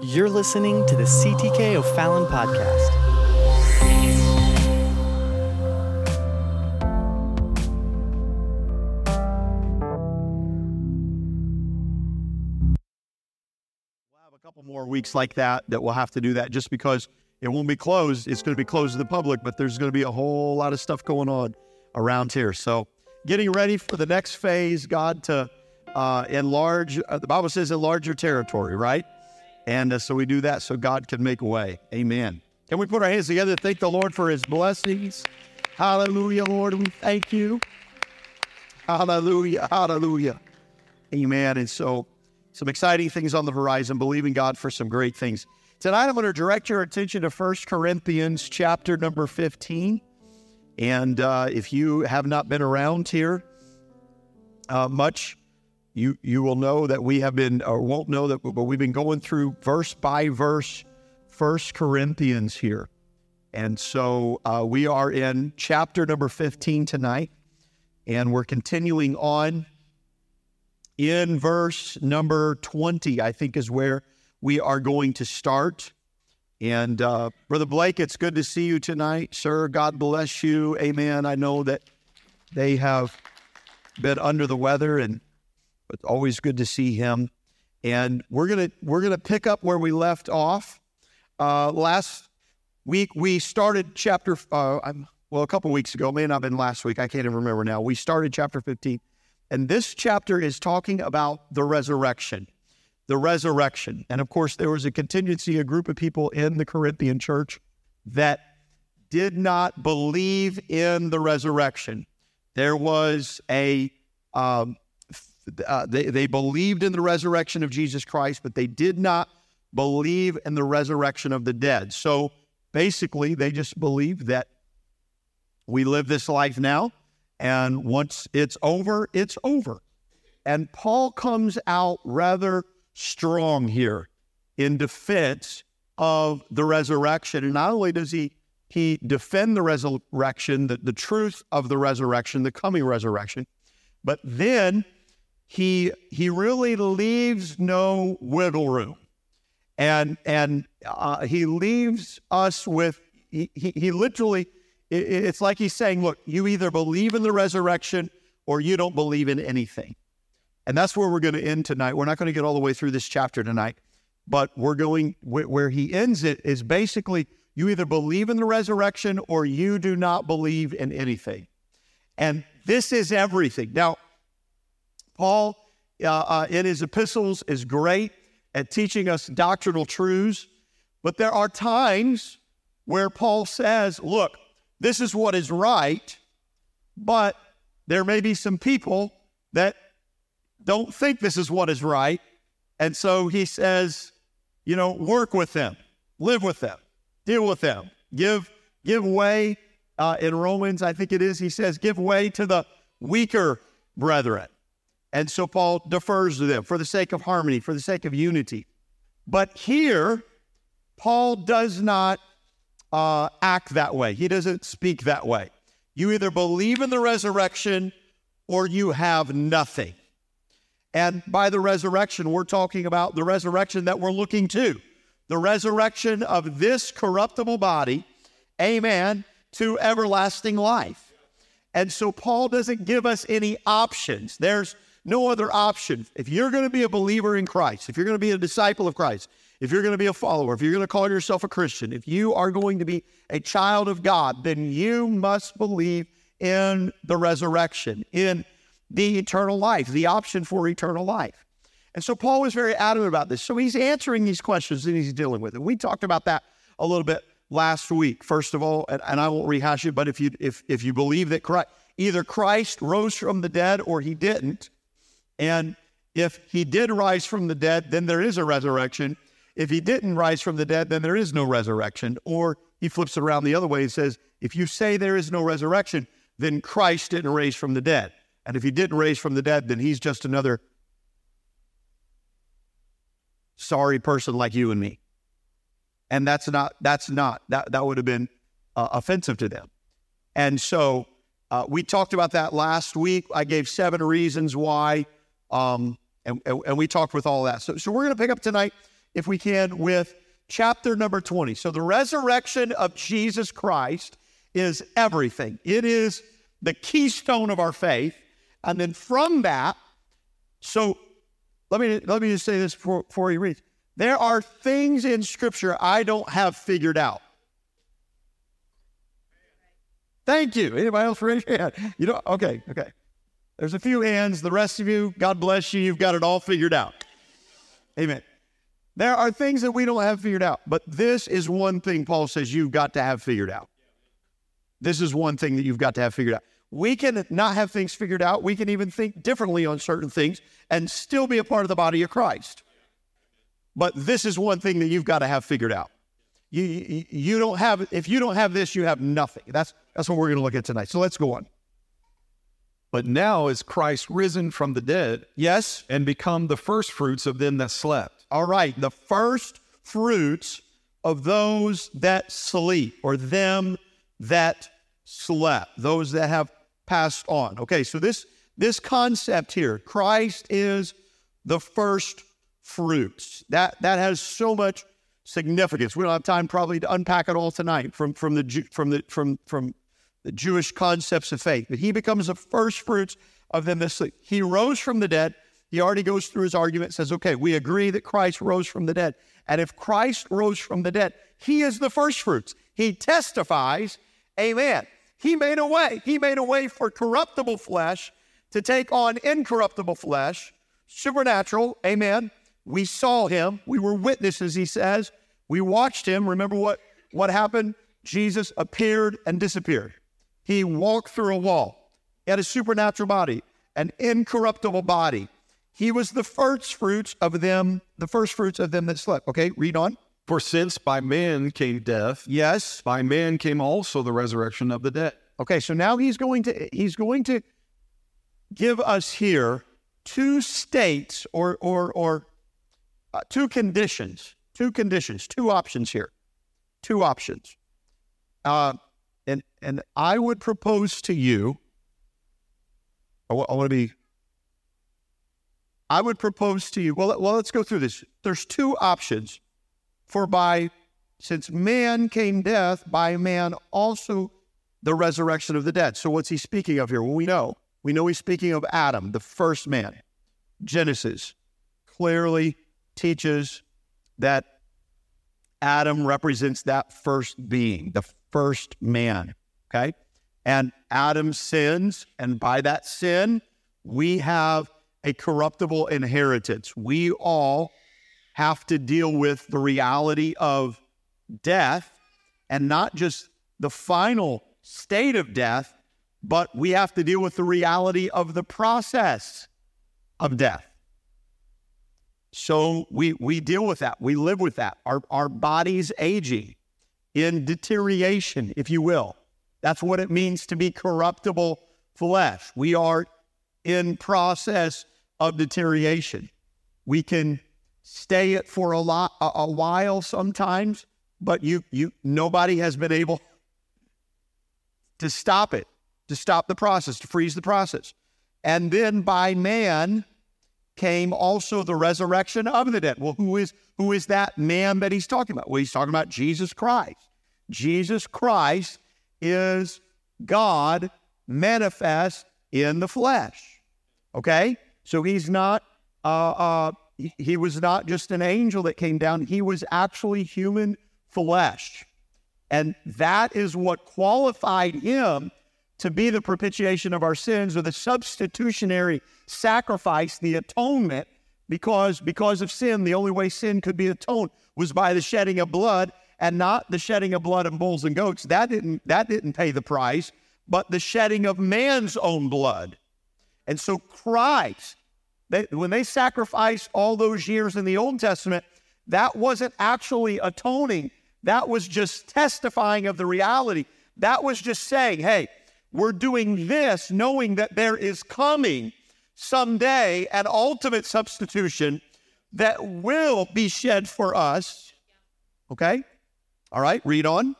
You're listening to the CTK O'Fallon podcast. We'll have a couple more weeks like that that we'll have to do that just because it won't be closed. It's going to be closed to the public, but there's going to be a whole lot of stuff going on around here. So, getting ready for the next phase, God to uh, enlarge. Uh, the Bible says enlarge your territory, right? And uh, so we do that so God can make a way. Amen. Can we put our hands together to thank the Lord for his blessings? Hallelujah, Lord. We thank you. Hallelujah. Hallelujah. Amen. And so, some exciting things on the horizon, believing God for some great things. Tonight, I'm going to direct your attention to 1 Corinthians chapter number 15. And uh, if you have not been around here uh, much, you you will know that we have been, or won't know that, but we've been going through verse by verse, 1 Corinthians here. And so uh, we are in chapter number 15 tonight, and we're continuing on in verse number 20, I think is where we are going to start. And uh, Brother Blake, it's good to see you tonight, sir. God bless you. Amen. I know that they have been under the weather, and it's always good to see him. And we're gonna we're gonna pick up where we left off. Uh, last week we started chapter. Uh, well, a couple weeks ago, may not have been last week. I can't even remember now. We started chapter 15. And this chapter is talking about the resurrection, the resurrection. And of course, there was a contingency, a group of people in the Corinthian church that did not believe in the resurrection. There was a, um, uh, they, they believed in the resurrection of Jesus Christ, but they did not believe in the resurrection of the dead. So basically, they just believed that we live this life now and once it's over, it's over. And Paul comes out rather strong here in defense of the resurrection. And not only does he he defend the resurrection, the, the truth of the resurrection, the coming resurrection, but then he he really leaves no wiggle room. And and uh, he leaves us with he, he, he literally it's like he's saying, look, you either believe in the resurrection or you don't believe in anything. And that's where we're going to end tonight. We're not going to get all the way through this chapter tonight, but we're going where he ends it is basically you either believe in the resurrection or you do not believe in anything. And this is everything. Now, Paul, uh, uh, in his epistles, is great at teaching us doctrinal truths, but there are times where Paul says, look, this is what is right, but there may be some people that don't think this is what is right. And so he says, you know, work with them, live with them, deal with them, give give way. Uh, in Romans, I think it is, he says, give way to the weaker brethren. And so Paul defers to them for the sake of harmony, for the sake of unity. But here, Paul does not uh, act that way. He doesn't speak that way. You either believe in the resurrection or you have nothing. And by the resurrection, we're talking about the resurrection that we're looking to the resurrection of this corruptible body, amen, to everlasting life. And so Paul doesn't give us any options. There's no other option. If you're going to be a believer in Christ, if you're going to be a disciple of Christ, if you're going to be a follower, if you're going to call yourself a Christian, if you are going to be a child of God, then you must believe in the resurrection, in the eternal life, the option for eternal life. And so Paul was very adamant about this. So he's answering these questions and he's dealing with it. We talked about that a little bit last week. First of all, and, and I won't rehash it, but if you if if you believe that Christ, either Christ rose from the dead or he didn't, and if he did rise from the dead, then there is a resurrection. If he didn't rise from the dead, then there is no resurrection. Or he flips it around the other way and says, if you say there is no resurrection, then Christ didn't raise from the dead. And if he didn't raise from the dead, then he's just another sorry person like you and me. And that's not, that's not, that, that would have been uh, offensive to them. And so uh, we talked about that last week. I gave seven reasons why, um, and, and, we talked with all that. So, so we're going to pick up tonight if we can, with chapter number 20. So the resurrection of Jesus Christ is everything, it is the keystone of our faith. And then from that, so let me let me just say this before, before you read. There are things in Scripture I don't have figured out. Thank you. Anybody else raise your hand? You know, okay, okay. There's a few hands. The rest of you, God bless you. You've got it all figured out. Amen. There are things that we don't have figured out, but this is one thing Paul says you've got to have figured out. This is one thing that you've got to have figured out. We can not have things figured out. We can even think differently on certain things and still be a part of the body of Christ. But this is one thing that you've got to have figured out. You, you, don't have, if you don't have this, you have nothing. That's, that's what we're going to look at tonight. So let's go on. But now is Christ risen from the dead Yes. and become the first fruits of them that slept. All right. The first fruits of those that sleep or them that slept, those that have passed on. Okay. So this, this concept here, Christ is the first fruits. That, that has so much significance. We don't have time probably to unpack it all tonight from, from the, from the, from, from the Jewish concepts of faith. But he becomes the first fruits of them sleep. He rose from the dead. He already goes through his argument, says, okay, we agree that Christ rose from the dead. And if Christ rose from the dead, he is the first fruits. He testifies, amen. He made a way. He made a way for corruptible flesh to take on incorruptible flesh, supernatural, amen. We saw him. We were witnesses, he says. We watched him. Remember what, what happened? Jesus appeared and disappeared. He walked through a wall. He had a supernatural body, an incorruptible body. He was the first fruits of them, the first fruits of them that slept. Okay, read on. For since by man came death, Yes. by man came also the resurrection of the dead. Okay, so now he's going to he's going to give us here two states or or or uh, two conditions, two conditions, two options here, two options. Uh, and and I would propose to you. I want to be. I would propose to you. Well, well, let's go through this. There's two options. For by since man came death, by man also the resurrection of the dead. So what's he speaking of here? Well, we know. We know he's speaking of Adam, the first man. Genesis clearly teaches that Adam represents that first being, the first man. Okay. And Adam sins, and by that sin, we have a corruptible inheritance. We all have to deal with the reality of death and not just the final state of death, but we have to deal with the reality of the process of death. So we we deal with that. We live with that. Our our bodies aging in deterioration, if you will. That's what it means to be corruptible flesh. We are in process of deterioration. We can stay it for a lot a, while sometimes, but you you nobody has been able to stop it, to stop the process, to freeze the process. And then by man came also the resurrection of the dead. Well, who is who is that man that he's talking about? Well, he's talking about Jesus Christ. Jesus Christ is God manifest in the flesh. Okay? So he's not uh, uh, he- was not just an angel that came down, he was actually human flesh. And that is what qualified him to be the propitiation of our sins or the substitutionary sacrifice, the atonement, because because of sin, the only way sin could be atoned was by the shedding of blood and not the shedding of blood of bulls and goats. That didn't that didn't pay the price, but the shedding of man's own blood. And so Christ, they, when they sacrificed all those years in the Old Testament, that wasn't actually atoning. That was just testifying of the reality. That was just saying, hey, we're doing this knowing that there is coming someday an ultimate substitution that will be shed for us. Okay? All right, read on.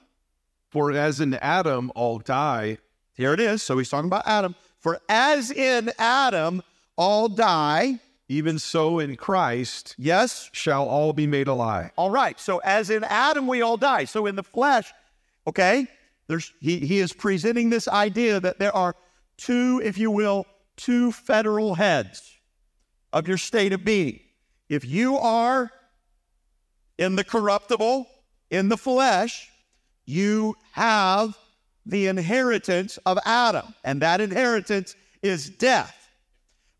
For as in Adam all die, Here it is. So he's talking about Adam. For as in Adam all die, even so in Christ Yes? shall all be made alive. All right. So as in Adam, we all die. So in the flesh, okay, there's he, he is presenting this idea that there are two, if you will, two federal heads of your state of being. If you are in the corruptible, in the flesh, you have the inheritance of Adam, and that inheritance is death.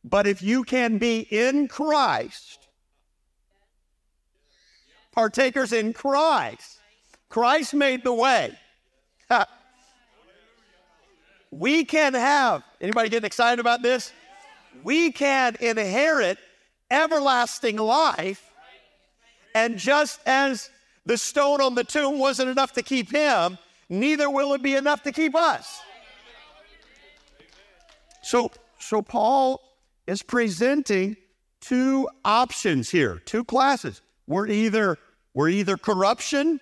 But if you can be in Christ, partakers in Christ, Christ made the way. we can have, anybody getting excited about this? We can inherit everlasting life. And just as the stone on the tomb wasn't enough to keep him, neither will it be enough to keep us. So, so Paul is presenting two options here, two classes. We're either we're either corruption,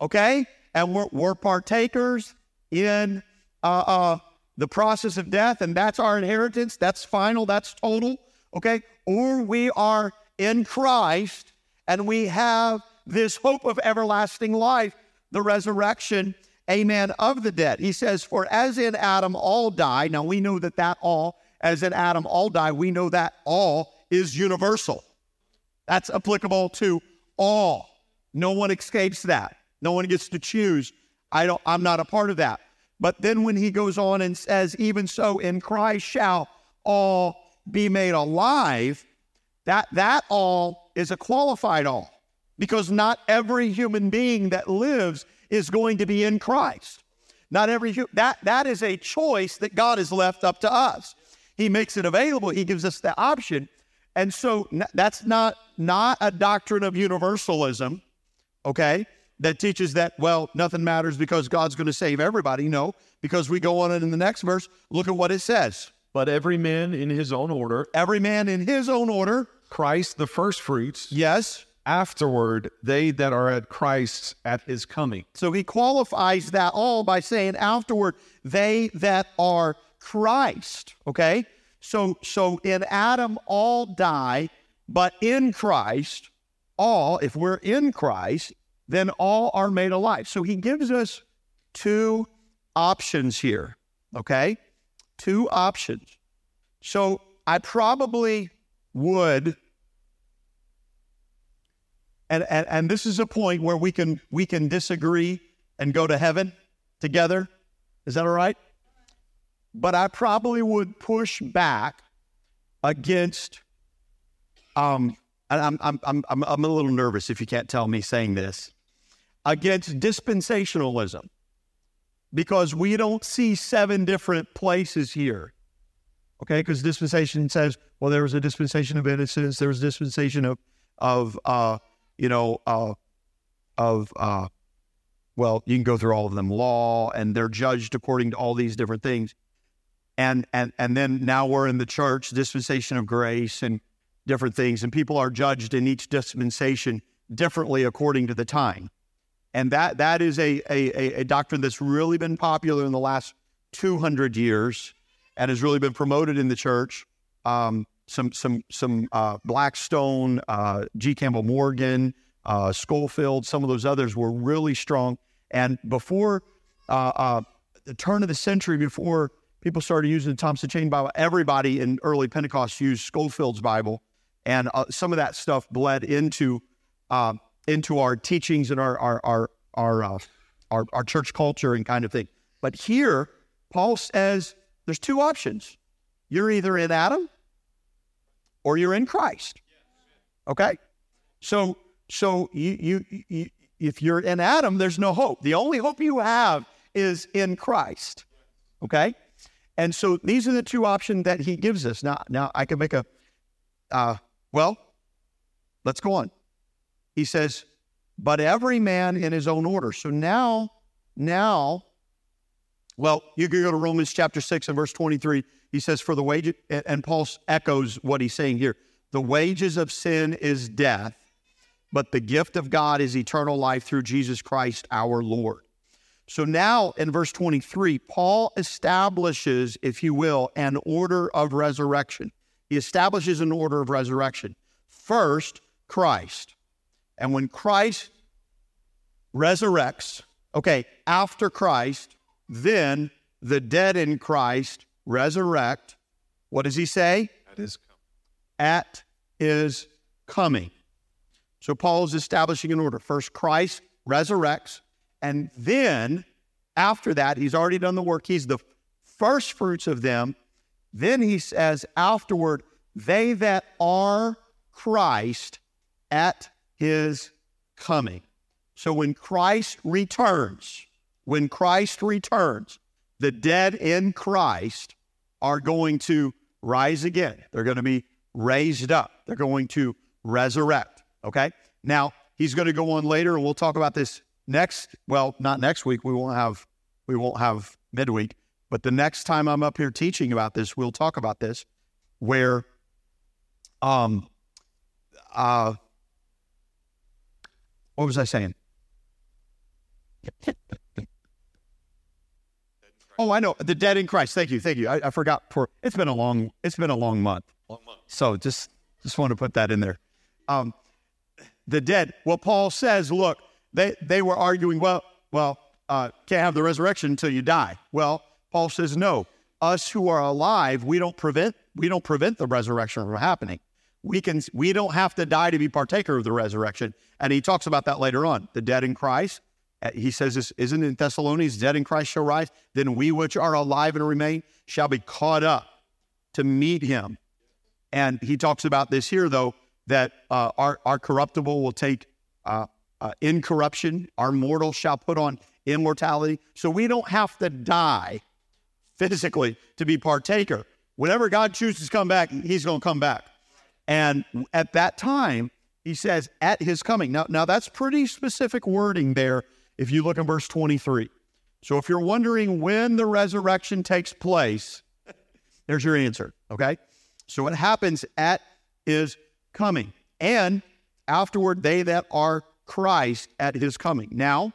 okay, and we're, we're partakers in uh, uh, the process of death, and that's our inheritance. That's final. That's total, okay. Or we are in Christ, and we have this hope of everlasting life, the resurrection, amen, of the dead. He says, For as in Adam all die, now we know that that all, as in Adam all die, we know that all is universal. That's applicable to all. No one escapes that. No one gets to choose. I don't, I'm not a part of that. But then when he goes on and says, Even so, in Christ shall all be made alive, that, that all is a qualified all because not every human being that lives is going to be in Christ. Not every that that is a choice that God has left up to us. He makes it available. He gives us the option, and so that's not not a doctrine of universalism, okay? That teaches that well nothing matters because God's going to save everybody. No, because we go on in the next verse. Look at what it says. But every man in his own order, Every man in his own order. Christ the first fruits. Yes. Afterward they that are at Christ at his coming. So he qualifies that all by saying afterward, they that are Christ. Okay? So so in Adam all die, but in Christ, all, if we're in Christ, then all are made alive. So he gives us two options here. Okay? Two options. So I probably would and, and and this is a point where we can we can disagree and go to heaven together. Is that all right? But I probably would push back against. Um, I'm I'm I'm I'm a little nervous if you can't tell me saying this against dispensationalism because we don't see seven different places here. Okay, because dispensation says, well, there was a dispensation of innocence, there was a dispensation of of uh, you know, uh, of, uh, well, you can go through all of them, law, and they're judged according to all these different things. And, and, and then now we're in the church, dispensation of grace and different things, and people are judged in each dispensation differently according to the time. And that, that is a, a, a doctrine that's really been popular in the last 200 years and has really been promoted in the church. Um, some some some uh, Blackstone, uh, G. Campbell Morgan, uh, Scofield, some of those others were really strong. And before uh, uh, the turn of the century, before people started using the Thompson Chain Bible, everybody in early Pentecost used Scofield's Bible, and uh, some of that stuff bled into into our teachings and our our our our, our our church culture and kind of thing. But here, Paul says there's two options: you're either in Adam or you're in Christ. Okay? So so you, you you if you're in Adam, there's no hope. The only hope you have is in Christ. Okay? And so these are the two options that he gives us. Now now I can make a uh, well, let's go on. He says, but every man in his own order. So now, now, well, you can go to Romans chapter 6 and verse 23. He says, For the wages, and Paul echoes what he's saying here the wages of sin is death, but the gift of God is eternal life through Jesus Christ our Lord. So now in verse 23, Paul establishes, if you will, an order of resurrection. he establishes an order of resurrection. First, Christ. And when Christ resurrects, okay, after Christ, then the dead in Christ resurrect. What does he say? At his coming. At his coming. So Paul is establishing an order. First, Christ resurrects, and then after that, he's already done the work. He's the first fruits of them. Then he says, afterward, they that are Christ at his coming. So when Christ returns, when Christ returns, the dead in Christ are going to rise again. They're going to be raised up. They're going to resurrect. Okay. Now he's going to go on later, and we'll talk about this next. Well, not next week. We won't have we won't have midweek, but the next time I'm up here teaching about this, we'll talk about this, where um uh what was I saying? Oh, I know the dead in Christ. Thank you, thank you. I, I forgot. For it's been a long, it's been a long month. Long month. So just just want to put that in there. Um, the dead. Well, Paul says, look, they they were arguing. Well, well, uh, can't have the resurrection until you die. Well, Paul says, no. Us who are alive, we don't prevent we don't prevent the resurrection from happening. We can we don't have to die to be partaker of the resurrection. And he talks about that later on. The dead in Christ. Uh, He says this isn't in Thessalonians, dead in Christ shall rise. Then we which are alive and remain shall be caught up to meet him. And he talks about this here, though, that uh, our, our corruptible will take uh, uh, incorruption, our mortal shall put on immortality. So we don't have to die physically to be partaker. Whenever God chooses to come back, he's going to come back. And at that time, he says, at his coming. Now, now that's pretty specific wording there if you look in verse 23. So if you're wondering when the resurrection takes place, there's your answer. Okay. So it happens at his coming. And afterward, they that are Christ at his coming. Now,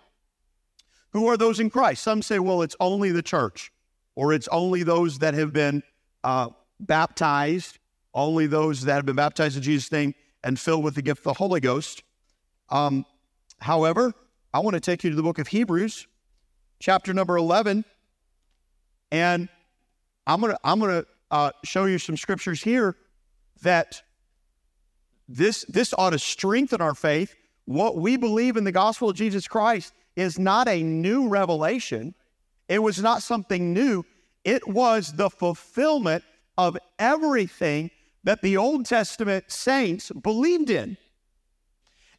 who are those in Christ? Some say, well, it's only the church, or it's only those that have been uh, baptized, only those that have been baptized in Jesus' name and filled with the gift of the Holy Ghost. Um, however, I want to take you to the book of Hebrews, chapter number 11, and I'm gonna I'm gonna uh, show you some scriptures here that this this ought to strengthen our faith. What we believe in the gospel of Jesus Christ is not a new revelation. It was not something new. It was the fulfillment of everything that the Old Testament saints believed in.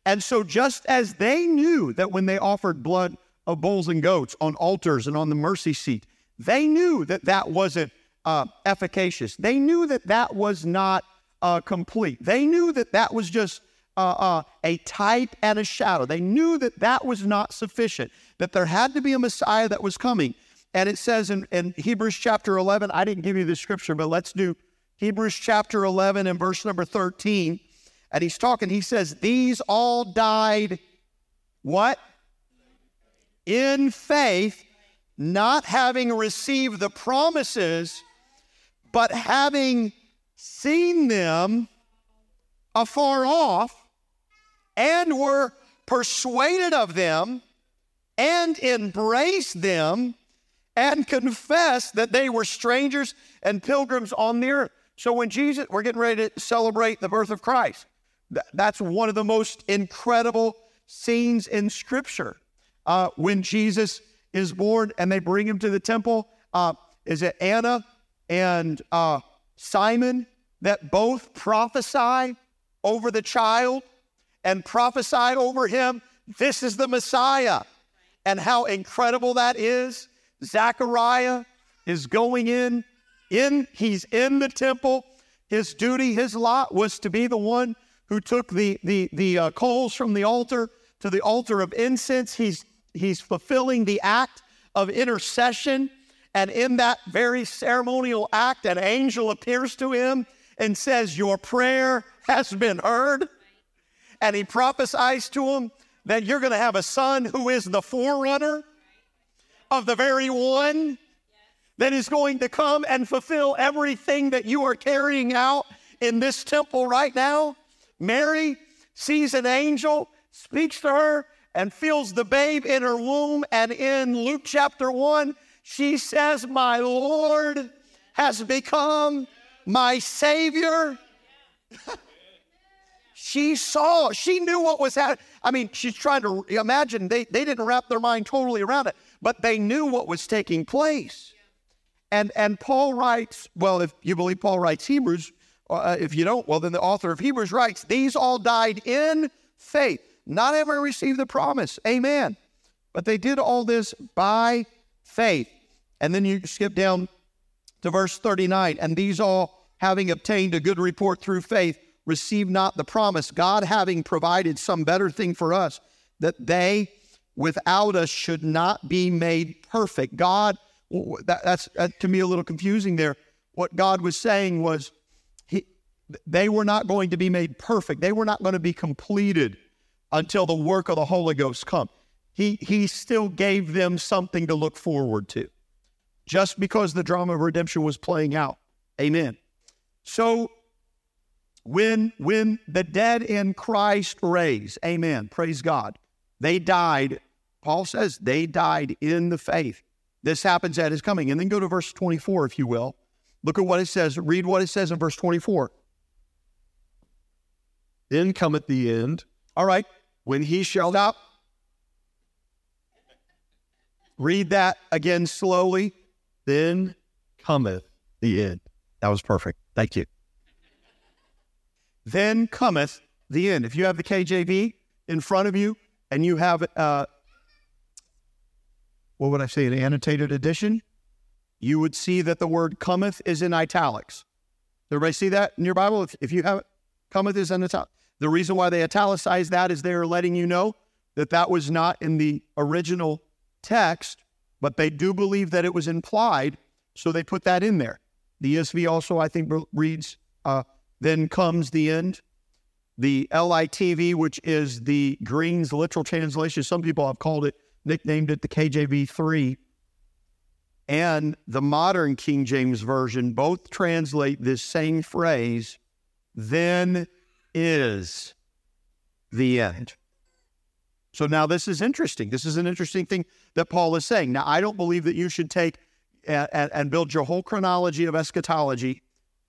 And so, just as they knew that when they offered blood of bulls and goats on altars and on the mercy seat, they knew that that wasn't uh, efficacious. They knew that that was not uh, complete. They knew that that was just uh, uh, a type and a shadow. They knew that that was not sufficient, that there had to be a Messiah that was coming. And it says in, in Hebrews chapter 11, I didn't give you the scripture, but let's do Hebrews chapter 11 and verse number 13. And he's talking, he says, These all died, what? In faith, not having received the promises, but having seen them afar off, and were persuaded of them, and embraced them, and confessed that they were strangers and pilgrims on the earth. So when Jesus, we're getting ready to celebrate the birth of Christ. Th- That's one of the most incredible scenes in Scripture. Uh, when Jesus is born and they bring him to the temple, uh, is it Anna and uh, Simon that both prophesy over the child and prophesied over him, this is the Messiah. And how incredible that is. Zechariah is going in, in he's in the temple. His duty, his lot was to be the one who took the the the uh, coals from the altar to the altar of incense. He's he's fulfilling the act of intercession, and in that very ceremonial act, an angel appears to him and says, "Your prayer has been heard." And he prophesies to him that you're going to have a son who is the forerunner of the very one that is going to come and fulfill everything that you are carrying out in this temple right now. Mary sees an angel, speaks to her, and feels the babe in her womb. And in Luke chapter 1, she says, My Lord has become my Savior. she saw, she knew what was happening. I mean, she's trying to imagine, they, they didn't wrap their mind totally around it, but they knew what was taking place. And, and Paul writes, well, if you believe Paul writes Hebrews, uh, if you don't, well, then the author of Hebrews writes, These all died in faith, not having received the promise. Amen. But they did all this by faith. And then you skip down to verse 39. And these all, having obtained a good report through faith, received not the promise, God having provided some better thing for us, that they without us should not be made perfect. God, that, that's that, to me a little confusing there. What God was saying was, they were not going to be made perfect. They were not going to be completed until the work of the Holy Ghost come. He, he still gave them something to look forward to just because the drama of redemption was playing out. Amen. So when when the dead in Christ raise, amen. Praise God. They died. Paul says they died in the faith. This happens at his coming. And then go to verse 24, if you will. Look at what it says. Read what it says in verse 24. Then cometh the end. All right. When he shall stop. Read that again slowly. Then cometh the end. That was perfect. Thank you. Then cometh the end. If you have the KJV in front of you and you have, uh, what would I say, an annotated edition, you would see that the word cometh is in italics. Does everybody see that in your Bible? If, if you have it, cometh is in italics. The reason why they italicize that is they're letting you know that that was not in the original text but they do believe that it was implied, so they put that in there. The ESV also, I think, reads, uh, then comes the end. The LITV, which is the Green's literal translation, some people have called it, nicknamed it the KJV 3, and the modern King James Version both translate this same phrase, then is the end. So now this is interesting. This is an interesting thing that Paul is saying. Now, I don't believe that you should take and, and build your whole chronology of eschatology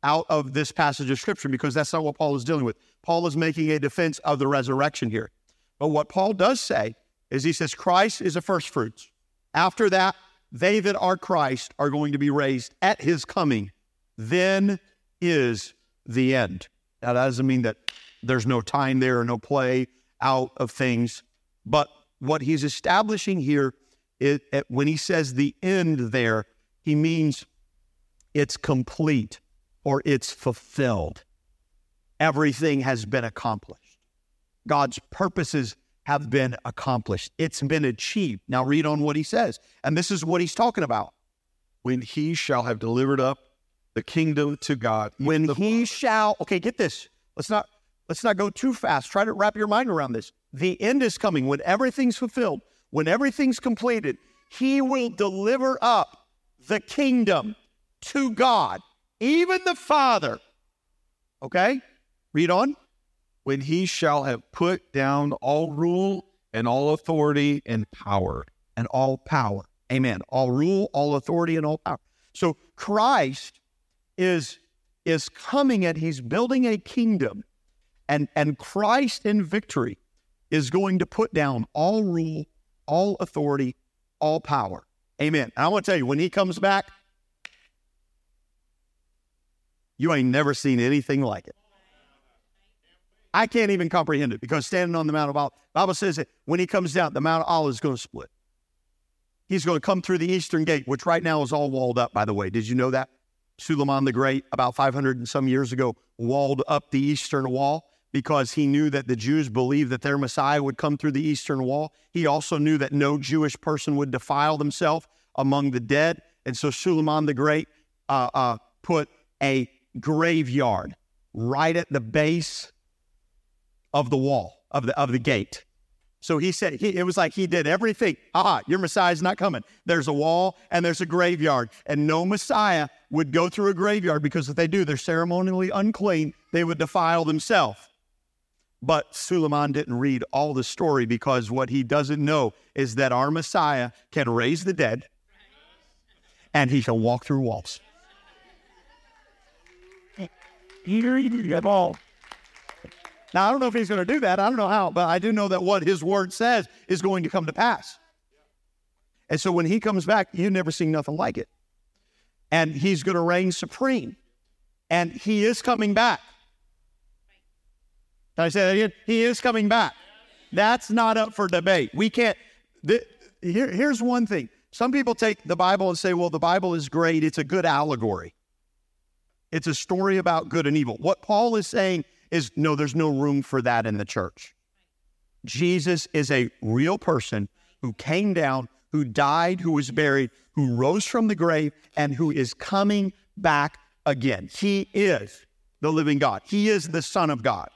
out of this passage of scripture because that's not what Paul is dealing with. Paul is making a defense of the resurrection here. But what Paul does say is he says Christ is a first fruits. After that, they that are Christ are going to be raised at his coming. Then is the end. Now, that doesn't mean that there's no time there or no play out of things. But what he's establishing here is eh, when he says the end there, he means it's complete or it's fulfilled. Everything has been accomplished. God's purposes have been accomplished. It's been achieved. Now read on what he says. And this is what he's talking about. When he shall have delivered up the kingdom to God. When he shall, okay, get this. Let's not let's not go too fast. Try to wrap your mind around this. The end is coming. When everything's fulfilled, when everything's completed, he will deliver up the kingdom to God, even the Father. Okay? Read on. When he shall have put down all rule and all authority and power. And all power. Amen. All rule, all authority, and all power. So Christ is, is coming and he's building a kingdom. And, and Christ in victory is going to put down all rule, all authority, all power. Amen. And I want to tell you, when he comes back, you ain't never seen anything like it. I can't even comprehend it because standing on the Mount of Olives, Bible says that when he comes down, the Mount of Olives is going to split. He's going to come through the eastern gate, which right now is all walled up, by the way. Did you know that? Suleiman the Great, about 500 and some years ago, walled up the eastern wall because he knew that the Jews believed that their Messiah would come through the eastern wall. He also knew that no Jewish person would defile themselves among the dead. And so Suleiman the Great uh, uh, put a graveyard right at the base of the wall, of the, of the gate. So he said, he, it was like he did everything. Ah, your Messiah's not coming. There's a wall and there's a graveyard. And no Messiah would go through a graveyard because if they do, they're ceremonially unclean. They would defile themselves. But Suleiman didn't read all the story because what he doesn't know is that our Messiah can raise the dead and he can walk through walls. Now, I don't know if he's going to do that. I don't know how, but I do know that what his word says is going to come to pass. And so when he comes back, you've never seen nothing like it. And he's going to reign supreme. And he is coming back. Can I say that again? He is coming back. That's not up for debate. We can't. Th- here, here's one thing. Some people take the Bible and say, well, the Bible is great. It's a good allegory. It's a story about good and evil. What Paul is saying is no, there's no room for that in the church. Jesus is a real person who came down, who died, who was buried, who rose from the grave, and who is coming back again. He is the living God. He is the Son of God,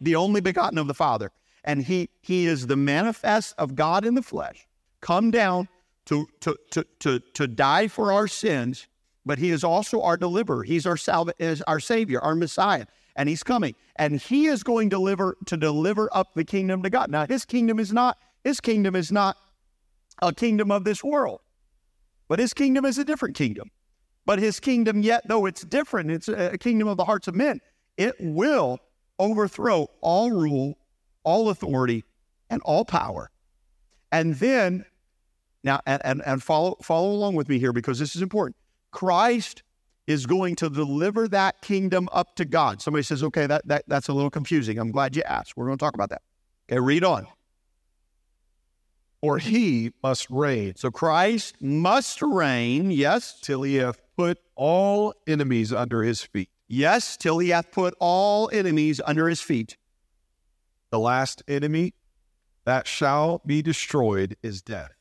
the only begotten of the Father. And he, he is the manifest of God in the flesh, come down to, to, to, to, to die for our sins, but he is also our deliverer. He's our, salva- is our Savior, our Messiah and he's coming and he is going to deliver to deliver up the kingdom to God. Now his kingdom is not his kingdom is not a kingdom of this world. But his kingdom is a different kingdom. But his kingdom yet though it's different, it's a kingdom of the hearts of men. It will overthrow all rule, all authority and all power. And then now and, and, and follow follow along with me here because this is important. Christ is going to deliver that kingdom up to God. Somebody says, okay, that, that, that's a little confusing. I'm glad you asked. We're going to talk about that. Okay, read on. Or he must reign So Christ must reign, yes, till he hath put all enemies under his feet. yes, till he hath put all enemies under his feet. The last enemy that shall be destroyed is death.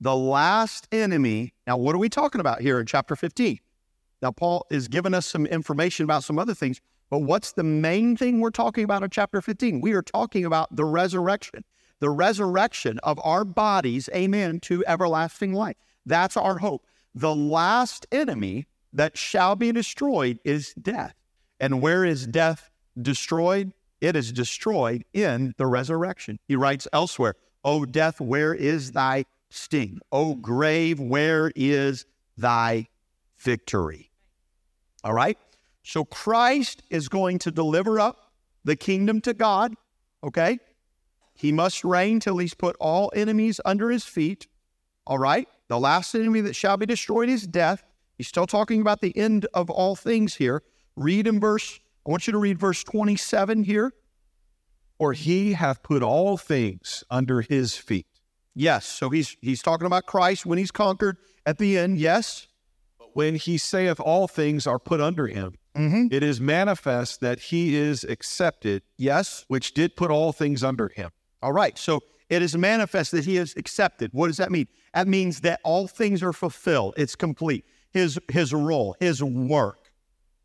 The last enemy. Now, what are we talking about here in chapter 15? Now, Paul is giving us some information about some other things, but what's the main thing we're talking about in chapter 15? We are talking about the resurrection, the resurrection of our bodies, amen, to everlasting life. That's our hope. The last enemy that shall be destroyed is death. And where is death destroyed? It is destroyed in the resurrection. He writes elsewhere, O death, where is thy sting? O grave, where is thy victory? All right? So Christ is going to deliver up the kingdom to God, okay? He must reign till he's put all enemies under his feet. All right? The last enemy that shall be destroyed is death. He's still talking about the end of all things here. Read in verse, I want you to read verse 27 here. Or he hath put all things under his feet. Yes, so he's he's talking about Christ when he's conquered at the end. Yes. When he saith all things are put under him, Mm-hmm. it is manifest that he is accepted, Yes. which did put all things under him. All right. So it is manifest that he is accepted. What does that mean? That means that all things are fulfilled. It's complete. His his role, his work,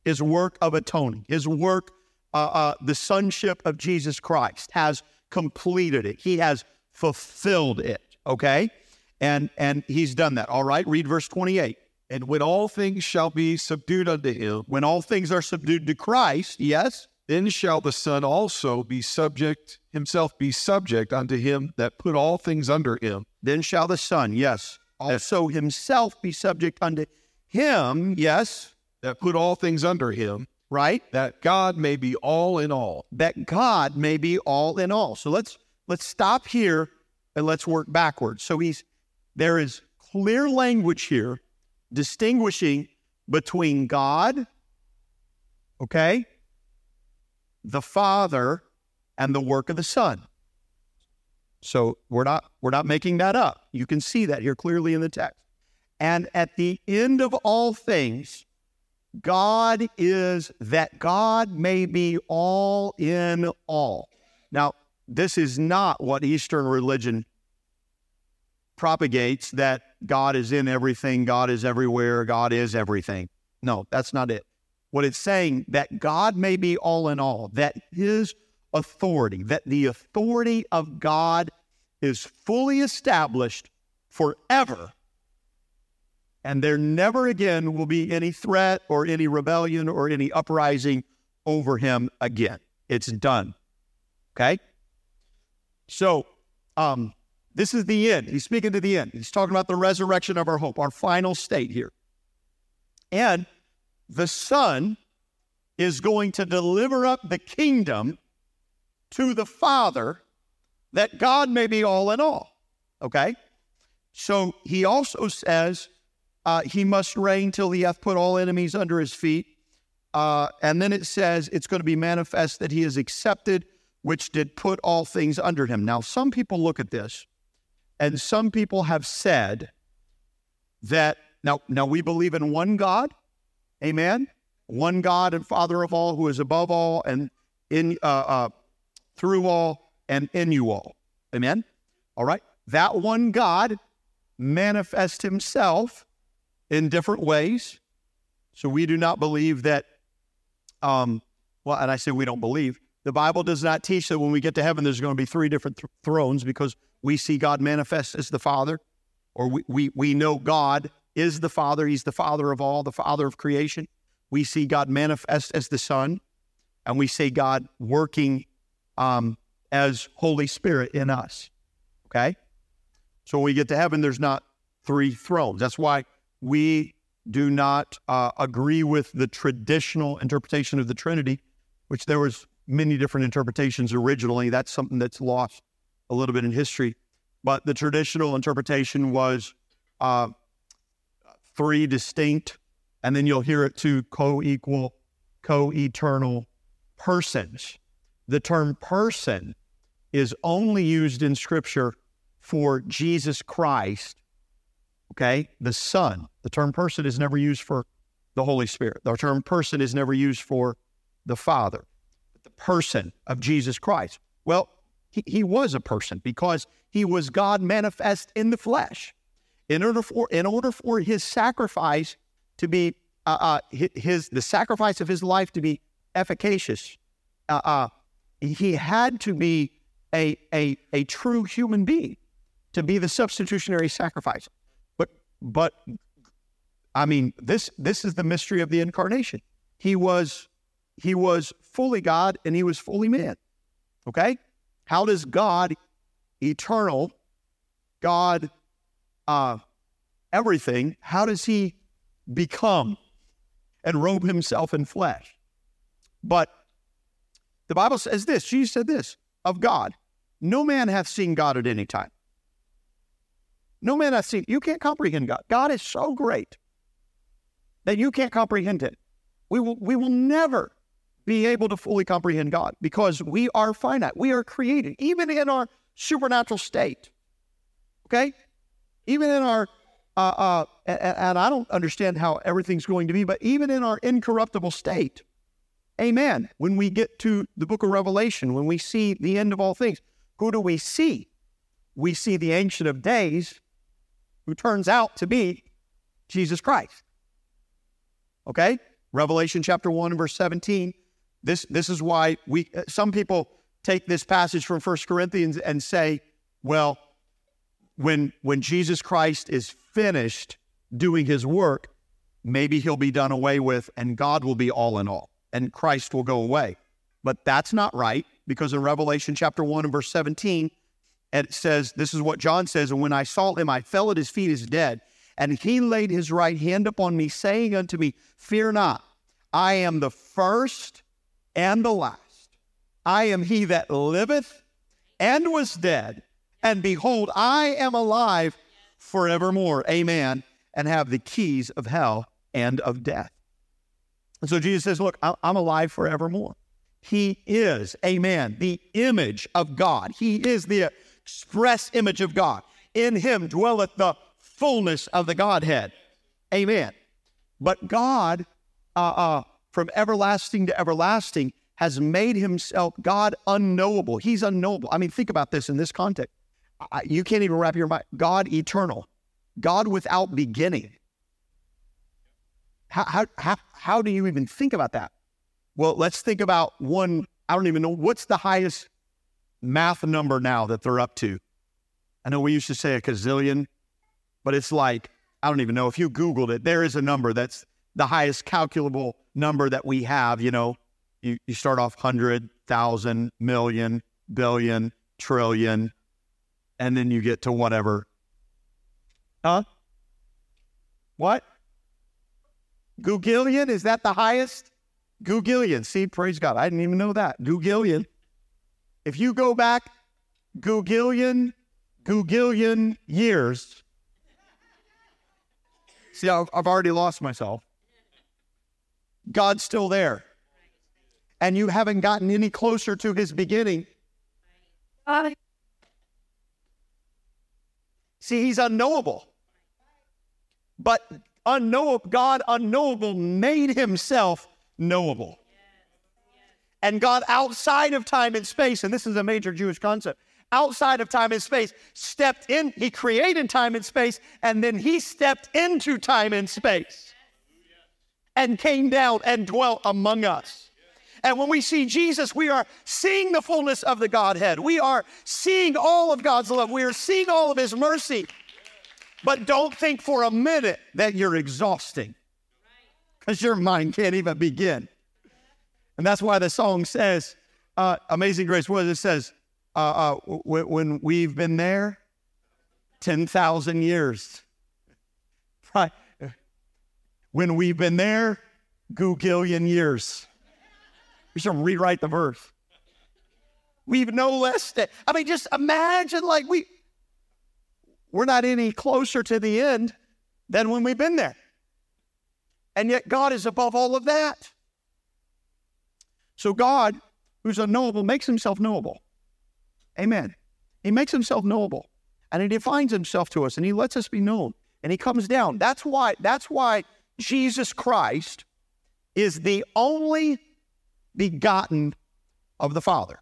his work of atoning, his work, uh, uh, the sonship of Jesus Christ has completed it. He has fulfilled it. Okay, and and he's done that. All right. Read verse twenty eight. And when all things shall be subdued unto him, When all things are subdued to Christ, yes, then shall the Son also be subject, himself be subject unto him that put all things under him, then shall the Son, yes, also himself be subject unto him, yes, that put all things under him, right? that God may be all in all. That God may be all in all. So let's let's stop here and let's work backwards. So he's there is clear language here distinguishing between God, okay, the Father, and the work of the Son. So we're not we're not making that up. You can see that here clearly in the text. And at the end of all things, God is that God may be all in all. Now, this is not what Eastern religion propagates that God is in everything, God is everywhere, God is everything. No, that's not it. What it's saying that God may be all in all, that his authority, that the authority of God is fully established forever. And there never again will be any threat or any rebellion or any uprising over him again. It's done. Okay? So, um, this is the end. He's speaking to the end. He's talking about the resurrection of our hope, our final state here. And the Son is going to deliver up the kingdom to the Father that God may be all in all. Okay? So he also says uh, he must reign till he hath put all enemies under his feet. Uh, and then it says it's going to be manifest that he is accepted, which did put all things under him. Now, some people look at this, and some people have said that now, now we believe in one God, amen, one God and Father of all, who is above all and in uh, uh, through all and in you all, amen. All right, that one God manifests Himself in different ways. So we do not believe that, um, well, and I say we don't believe. The Bible does not teach that when we get to heaven, there's going to be three different th- thrones because we see God manifest as the Father, or we, we, we know God is the Father. He's the Father of all, the Father of creation. We see God manifest as the Son, and we see God working um, as Holy Spirit in us. Okay? So when we get to heaven, there's not three thrones. That's why we do not uh, agree with the traditional interpretation of the Trinity, which there was many different interpretations originally. That's something that's lost a little bit in history. But the traditional interpretation was uh, three distinct, and then you'll hear it two co-equal, co-eternal persons. The term person is only used in Scripture for Jesus Christ okay? The Son. The term person is never used for the Holy Spirit. The term person is never used for the Father. The person of Jesus Christ. Well, he, he was a person because he was God manifest in the flesh. In order for in order for his sacrifice to be uh, uh, his the sacrifice of his life to be efficacious, uh, uh, he had to be a, a a true human being to be the substitutionary sacrifice. But but I mean, this this is the mystery of the incarnation. He was he was fully God and he was fully man. Okay? How does God, eternal, God, uh, everything, how does he become and robe himself in flesh? But the Bible says this Jesus said this of God, no man hath seen God at any time. No man has seen. You can't comprehend God. God is so great that you can't comprehend it. We will, we will never be able to fully comprehend God because we are finite. We are created, even in our supernatural state. Okay? Even in our, uh, uh, and, and I don't understand how everything's going to be, but even in our incorruptible state, amen. When we get to the book of Revelation, when we see the end of all things, who do we see? We see the Ancient of Days who turns out to be Jesus Christ. Okay? Revelation chapter 1 verse 17. This this is why we uh, some people take this passage from First Corinthians and say, well, when when Jesus Christ is finished doing his work, maybe he'll be done away with and God will be all in all and Christ will go away. But that's not right because in Revelation chapter 1 and verse 17, it says, This is what John says, and when I saw him, I fell at his feet as dead. And he laid his right hand upon me, saying unto me, Fear not, I am the first and the last. I am he that liveth and was dead. And behold, I am alive forevermore. Amen. And have the keys of hell and of death. And so Jesus says, Look, I'm alive forevermore. He is, amen, the image of God. He is the express image of God. In him dwelleth the fullness of the Godhead. Amen. But God, uh, uh, from everlasting to everlasting, has made himself God unknowable. He's unknowable. I mean, think about this in this context. I, you can't even wrap your mind. God eternal, God without beginning. How, how, how, how do you even think about that? Well, let's think about one. I don't even know what's the highest math number now that they're up to I know we used to say a gazillion, but it's like, I don't even know. If you Googled it, there is a number that's the highest calculable number that we have. You know, you, you start off 100,000, million, billion, trillion, and then you get to whatever. Huh? What? Googillion? Is that the highest? Googillion. See, praise God. I didn't even know that. Googillion. If you go back Googillion, Googillion years, see, I've, I've already lost myself. God's still there. And you haven't gotten any closer to his beginning. See, he's unknowable. But unknowable, God unknowable made himself knowable. And God outside of time and space, and this is a major Jewish concept, outside of time and space, stepped in, he created time and space, and then he stepped into time and space and came down and dwelt among us. And when we see Jesus, we are seeing the fullness of the Godhead. We are seeing all of God's love. We are seeing all of his mercy. But don't think for a minute that you're exhausting because your mind can't even begin. And that's why the song says, uh, Amazing Grace, what it says, uh, uh, w- when we've been there 10,000 years. Right. When we've been there, googillion years. We should rewrite the verse. We've no less. I mean, just imagine like we we're not any closer to the end than when we've been there. And yet God is above all of that. So God, who's unknowable, makes himself knowable. Amen. He makes himself knowable. And he defines himself to us and he lets us be known. And he comes down. That's why, that's why Jesus Christ is the only begotten of the Father.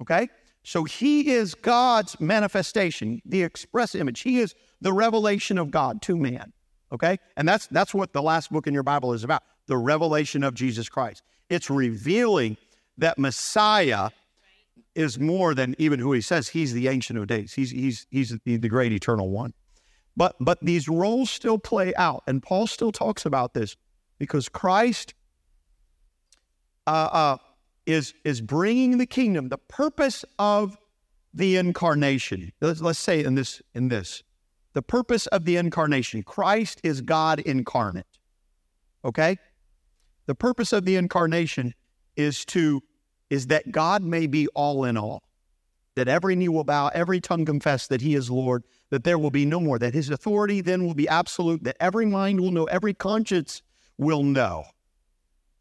Okay? So he is God's manifestation, the express image. He is the revelation of God to man. Okay? And that's that's what the last book in your Bible is about, the revelation of Jesus Christ. It's revealing that Messiah is more than even who he says. He's the ancient of days. He's he's he's the, the great eternal one. But but these roles still play out, and Paul still talks about this because Christ uh, uh, is is bringing the kingdom. The purpose of the incarnation. Let's, let's say in this in this, the purpose of the incarnation. Christ is God incarnate. Okay, the purpose of the incarnation is to is that God may be all in all, that every knee will bow, every tongue confess that He is Lord, that there will be no more, that His authority then will be absolute, that every mind will know, every conscience will know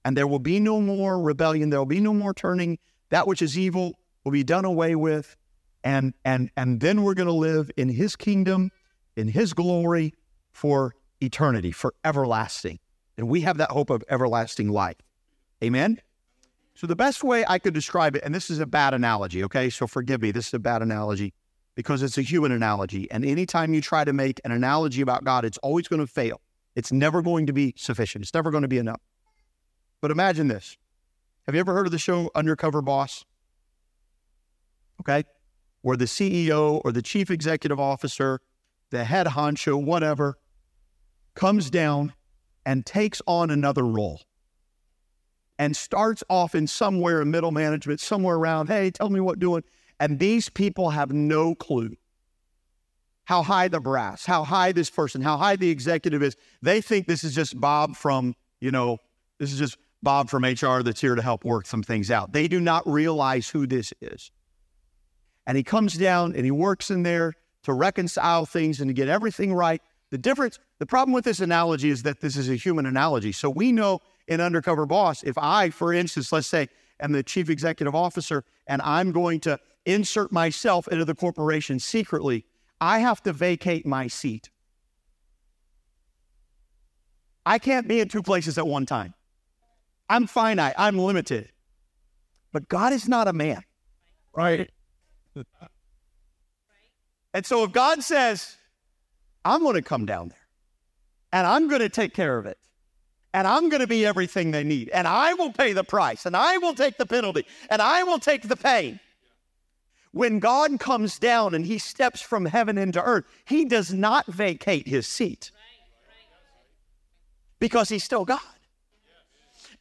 and there will be no more rebellion. There will be no more turning. That which is evil will be done away with, and and and then we're going to live in His kingdom, in His glory for eternity, for everlasting. And we have that hope of everlasting life. Amen. So the best way I could describe it, and this is a bad analogy, okay? So forgive me, this is a bad analogy because it's a human analogy. And anytime you try to make an analogy about God, it's always going to fail. It's never going to be sufficient. It's never going to be enough. But imagine this. Have you ever heard of the show Undercover Boss? Okay. Where the CEO or the chief executive officer, the head honcho, whatever, comes down and takes on another role and starts off in somewhere in middle management, somewhere around, hey, tell me what doing. And these people have no clue how high the brass, how high this person, how high the executive is. They think this is just Bob from, you know, this is just Bob from HR that's here to help work some things out. They do not realize who this is. And he comes down and he works in there to reconcile things and to get everything right. The difference, the problem with this analogy is that this is a human analogy. So we know in Undercover Boss, if I, for instance, let's say, am the chief executive officer and I'm going to insert myself into the corporation secretly, I have to vacate my seat. I can't be in two places at one time. I'm finite, I'm limited. But God is not a man, right? and so if God says, I'm going to come down there and I'm going to take care of it and I'm going to be everything they need and I will pay the price and I will take the penalty and I will take the pain. When God comes down and he steps from heaven into earth, he does not vacate his seat because he's still God.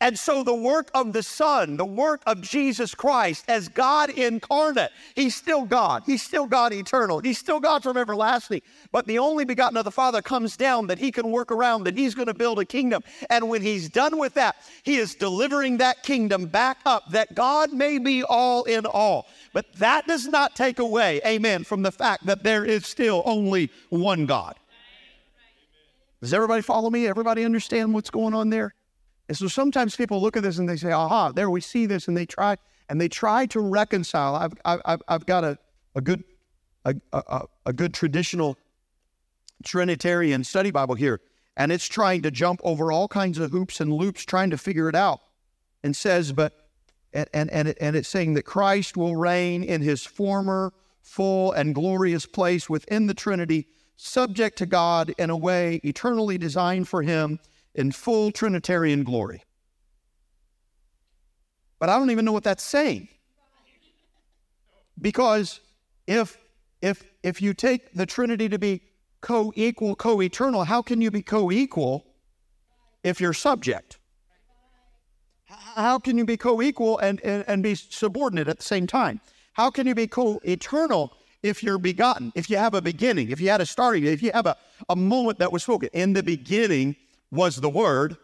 And so the work of the Son, the work of Jesus Christ as God incarnate, He's still God. He's still God eternal. He's still God from everlasting. But the only begotten of the Father comes down that He can work around, that He's going to build a kingdom. And when He's done with that, He is delivering that kingdom back up that God may be all in all. But that does not take away, amen, from the fact that there is still only one God. Does everybody follow me? Everybody understand what's going on there? And so sometimes people look at this and they say, aha, there we see this, and they try and they try to reconcile. I've, I've, I've got a, a good a, a, a good traditional Trinitarian study Bible here, and it's trying to jump over all kinds of hoops and loops, trying to figure it out, and says, but and and and, it, and it's saying that Christ will reign in his former full and glorious place within the Trinity, subject to God in a way eternally designed for him in full Trinitarian glory. But I don't even know what that's saying. Because if if if you take the Trinity to be co-equal, co-eternal, how can you be co-equal if you're subject? How can you be co-equal and, and, and be subordinate at the same time? How can you be co-eternal if you're begotten, if you have a beginning, if you had a starting, if you have a, a moment that was spoken? In the beginning, was the Word,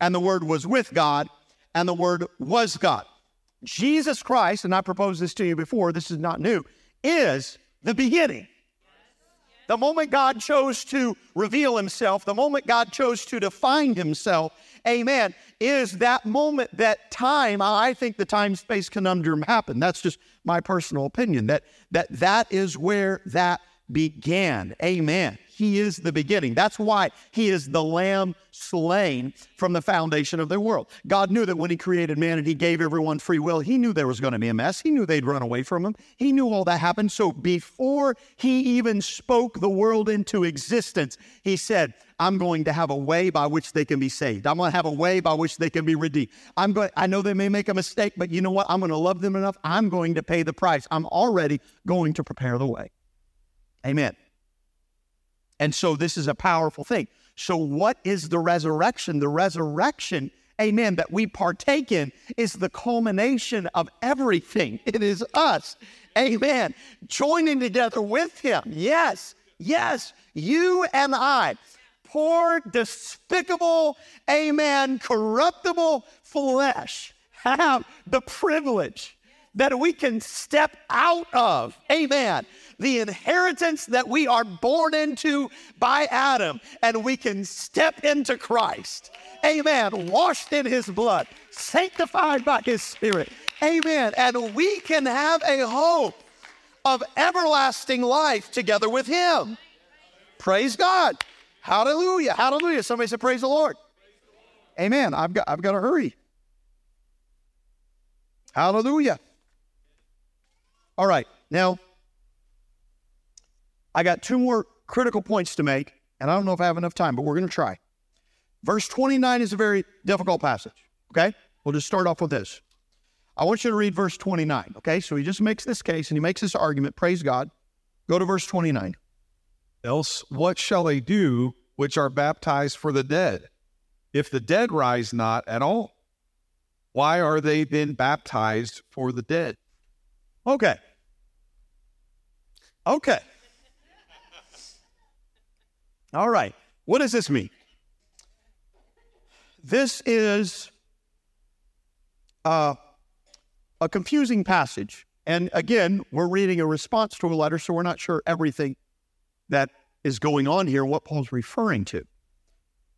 and the Word was with God, and the Word was God. Jesus Christ, and I proposed this to you before, this is not new, is the beginning. The moment God chose to reveal himself, the moment God chose to define himself, amen, is that moment, that time, I think the time space conundrum happened. That's just my personal opinion, that, that that is where that began. Amen. He is the beginning. That's why he is the lamb slain from the foundation of the world. God knew that when he created man and he gave everyone free will, he knew there was going to be a mess. He knew they'd run away from him. He knew all that happened. So before he even spoke the world into existence, he said, I'm going to have a way by which they can be saved. I'm going to have a way by which they can be redeemed. I'm going I know they may make a mistake, but you know what? I'm going to love them enough. I'm going to pay the price. I'm already going to prepare the way. Amen. And so this is a powerful thing. So, what is the resurrection? The resurrection, amen, that we partake in is the culmination of everything. It is us, amen, joining together with Him. Yes, yes, you and I, poor, despicable, amen, corruptible flesh, have the privilege that we can step out of, amen, the inheritance that we are born into by Adam, and we can step into Christ. Amen. Washed in his blood, sanctified by his spirit. Amen. And we can have a hope of everlasting life together with him. Praise God. Hallelujah. Hallelujah. Somebody say, Praise the Lord. Amen. I've got, I've got to hurry. Hallelujah. All right. Now, I got two more critical points to make, and I don't know if I have enough time, but we're going to try. Verse 29 is a very difficult passage, okay? We'll just start off with this. I want you to read verse 29, okay? So he just makes this case and he makes this argument. Praise God. Go to verse 29. Else, what shall they do which are baptized for the dead? If the dead rise not at all, why are they then baptized for the dead? Okay. Okay. All right. What does this mean? This is uh, a confusing passage. And again, we're reading a response to a letter, so we're not sure everything that is going on here, what Paul's referring to.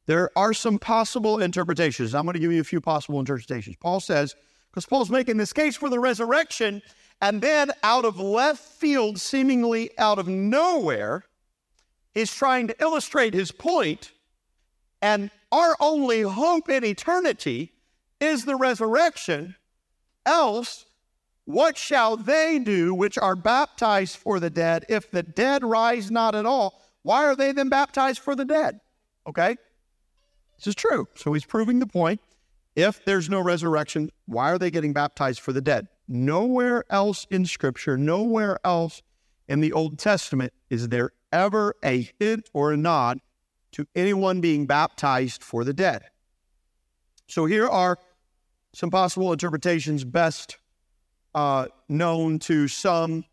There are some possible interpretations. I'm going to give you a few possible interpretations. Paul says, because Paul's making this case for the resurrection, and then out of left field, seemingly out of nowhere, He's trying to illustrate his point, and our only hope in eternity is the resurrection. Else, what shall they do which are baptized for the dead if the dead rise not at all? Why are they then baptized for the dead? Okay? This is true. So he's proving the point. If there's no resurrection, why are they getting baptized for the dead? nowhere else in Scripture, nowhere else in the Old Testament is there ever a hint or a nod to anyone being baptized for the dead. So here are some possible interpretations best uh, known to some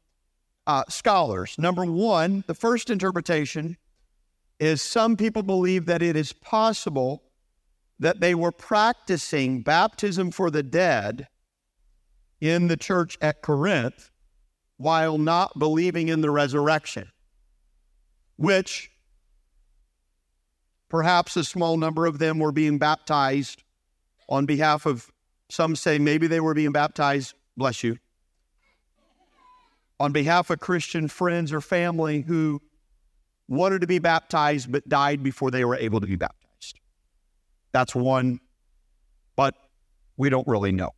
uh, scholars. Number one, the first interpretation is some people believe that it is possible that they were practicing baptism for the dead in the church at Corinth while not believing in the resurrection, which perhaps a small number of them were being baptized on behalf of, some say maybe they were being baptized, bless you, on behalf of Christian friends or family who wanted to be baptized but died before they were able to be baptized. That's one, but we don't really know.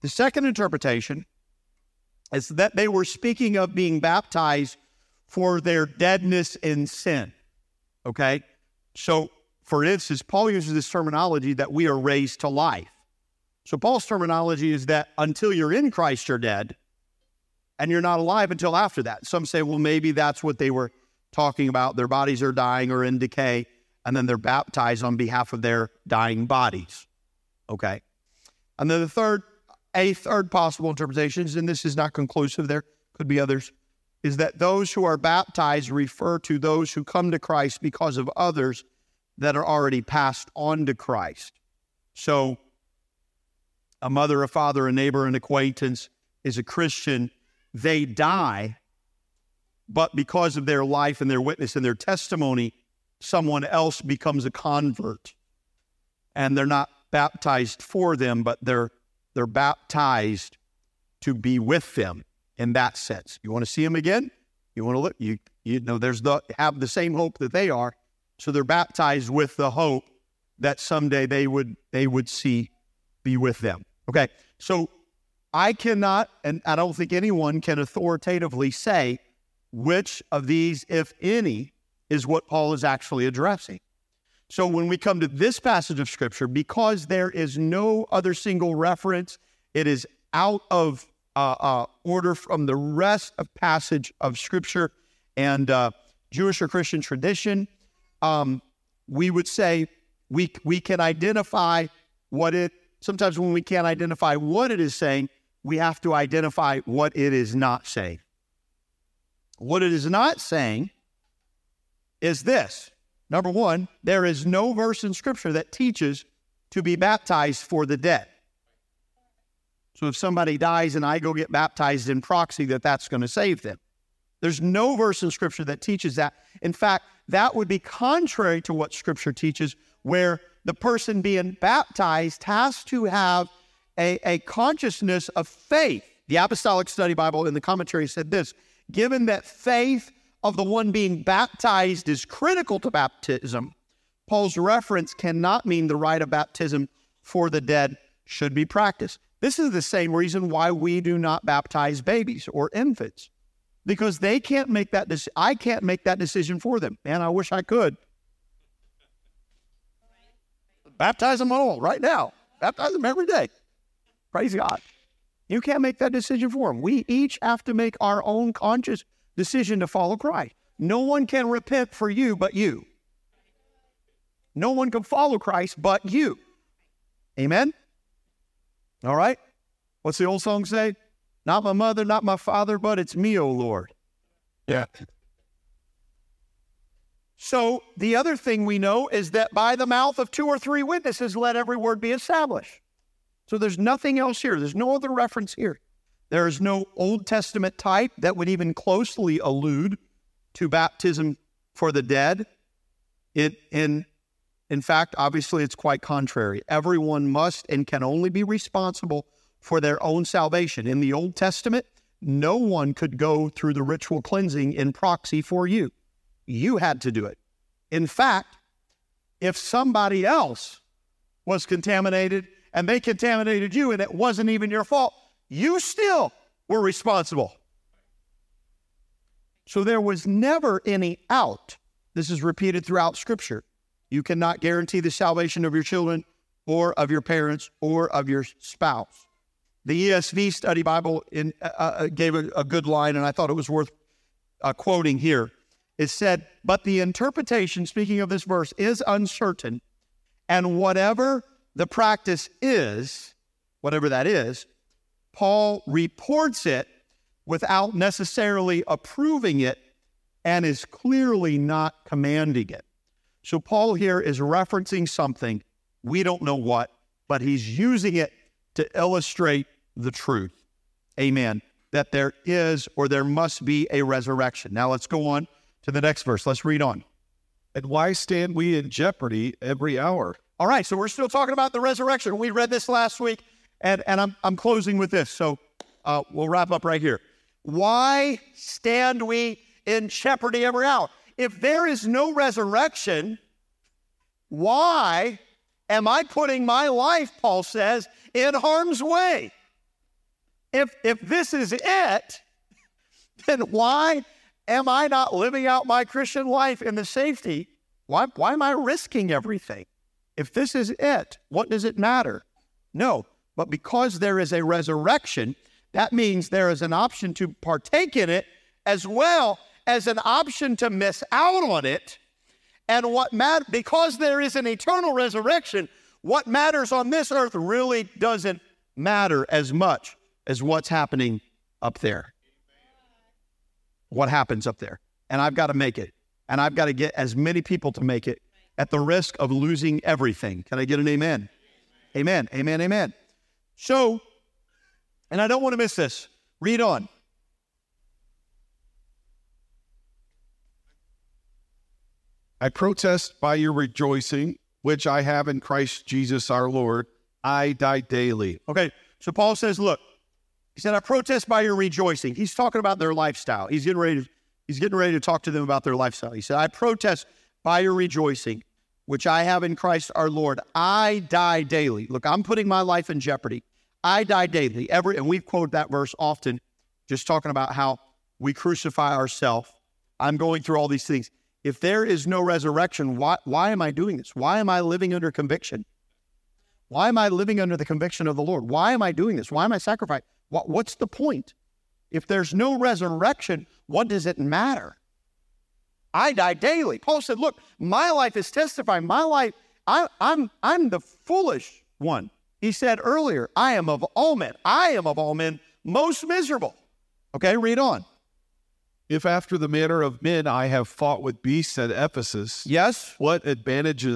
The second interpretation is that they were speaking of being baptized for their deadness in sin. Okay? So, for instance, Paul uses this terminology that we are raised to life. So, Paul's terminology is that until you're in Christ, you're dead, and you're not alive until after that. Some say, well, maybe that's what they were talking about. Their bodies are dying or in decay, and then they're baptized on behalf of their dying bodies. Okay? And then the third a third possible interpretation, and this is not conclusive, there could be others, is that those who are baptized refer to those who come to Christ because of others that are already passed on to Christ. So, a mother, a father, a neighbor, an acquaintance is a Christian. They die, but because of their life and their witness and their testimony, someone else becomes a convert. And they're not baptized for them, but they're they're baptized to be with them in that sense. You want to see them again? You want to look, you, you know, there's the, have the same hope that they are. So they're baptized with the hope that someday they would, they would see, be with them. Okay. So I cannot, and I don't think anyone can authoritatively say which of these, if any, is what Paul is actually addressing. So when we come to this passage of scripture, because there is no other single reference, it is out of uh, uh, order from the rest of passage of scripture and uh, Jewish or Christian tradition. Um, we would say we we can identify what it. Sometimes when we can't identify what it is saying, we have to identify what it is not saying. What it is not saying is this Number one, there is no verse in Scripture that teaches to be baptized for the dead. So if somebody dies and I go get baptized in proxy, that that's going to save them. There's no verse in Scripture that teaches that. In fact, that would be contrary to what Scripture teaches, where the person being baptized has to have a, a consciousness of faith. The Apostolic Study Bible in the commentary said this given that faith of the one being baptized is critical to baptism, Paul's reference cannot mean the rite of baptism for the dead should be practiced. This is the same reason why we do not baptize babies or infants, because they can't make that. De- I can't make that decision for them. Man, I wish I could. Baptize them all right now. Baptize them every day. Praise God. You can't make that decision for them. We each have to make our own conscious decision to follow Christ. No one can repent for you but you. No one can follow Christ but you. Amen? All right? What's the old song say? Not my mother, not my father, but it's me, O Lord. Yeah. So the other thing we know is that by the mouth of two or three witnesses, let every word be established. So there's nothing else here. There's no other reference here. There is no Old Testament type that would even closely allude to baptism for the dead. It, in, in fact, obviously, it's quite contrary. Everyone must and can only be responsible for their own salvation. In the Old Testament, no one could go through the ritual cleansing in proxy for you. You had to do it. In fact, if somebody else was contaminated and they contaminated you and it wasn't even your fault, you still were responsible. So there was never any out. This is repeated throughout Scripture. You cannot guarantee the salvation of your children or of your parents or of your spouse. The ESV Study Bible in, uh, uh, gave a, a, good line, and I thought it was worth uh, quoting here. It said, But the interpretation, speaking of this verse, is uncertain, and whatever the practice is, whatever that is, Paul reports it without necessarily approving it and is clearly not commanding it. So, Paul here is referencing something, we don't know what, but he's using it to illustrate the truth. Amen. That there is or there must be a resurrection. Now, let's go on to the next verse. Let's read on. And why stand we in jeopardy every hour? All right, so we're still talking about the resurrection. We read this last week, and, and I'm, I'm closing with this. So uh, we'll wrap up right here. Why stand we in jeopardy every hour? If there is no resurrection, why am I putting my life, Paul says, in harm's way? If, if this is it, then why am I not living out my Christian life in the safety? Why, why am I risking everything? If this is it, what does it matter? No, but because there is a resurrection, that means there is an option to partake in it as well as an option to miss out on it. And what matters, because there is an eternal resurrection, what matters on this earth really doesn't matter as much as what's happening up there. What happens up there. And I've got to make it. And I've got to get as many people to make it at the risk of losing everything. Can I get an amen? Amen. Amen. Amen. So, and I don't want to miss this. Read on. I protest by your rejoicing, which I have in Christ Jesus our Lord. I die daily. Okay, so Paul says, look, he said, I protest by your rejoicing. He's talking about their lifestyle. He's getting ready to, he's getting ready to talk to them about their lifestyle. He said, I protest by your rejoicing, which I have in Christ our Lord. I die daily. Look, I'm putting my life in jeopardy. I die daily. Every and we've quoted that verse often, just talking about how we crucify ourselves. I'm going through all these things. If there is no resurrection, why, why am I doing this? Why am I living under conviction? Why am I living under the conviction of the Lord? Why am I doing this? Why am I sacrificing? What, what's the point? If there's no resurrection, what does it matter? I die daily. Paul said, Look, my life is testifying. My life, I, I'm, I'm the foolish one. He said earlier, I am of all men, I am of all men most miserable. Okay, read on. If after the manner of men I have fought with beasts at Ephesus, yes, what advantage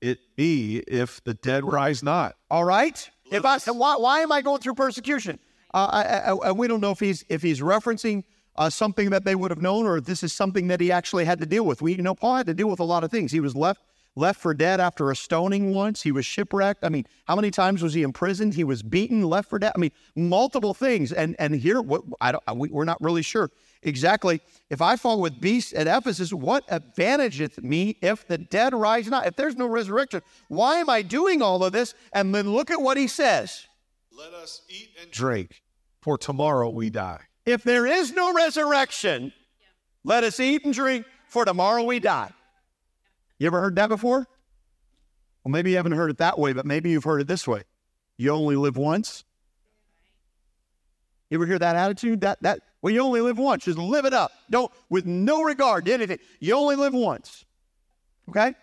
it be if the dead rise not? All right. If I why, why am I going through persecution? Uh, I, I, I, we don't know if he's if he's referencing uh, something that they would have known, or this is something that he actually had to deal with. We you know Paul had to deal with a lot of things. He was left left for dead after a stoning once. He was shipwrecked. I mean, how many times was he imprisoned? He was beaten, left for dead. I mean, multiple things. And and here, what I don't, we, we're not really sure exactly. If I fall with beasts at Ephesus, what advantageth me if the dead rise not? If there's no resurrection, why am I doing all of this? And then look at what he says. Let us eat and drink, for tomorrow we die. If there is no resurrection, let us eat and drink, for tomorrow we die. You ever heard that before? Well, maybe you haven't heard it that way, but maybe you've heard it this way. You only live once. You ever hear that attitude? That that well, you only live once. Just live it up. Don't with no regard to anything. You only live once. Okay?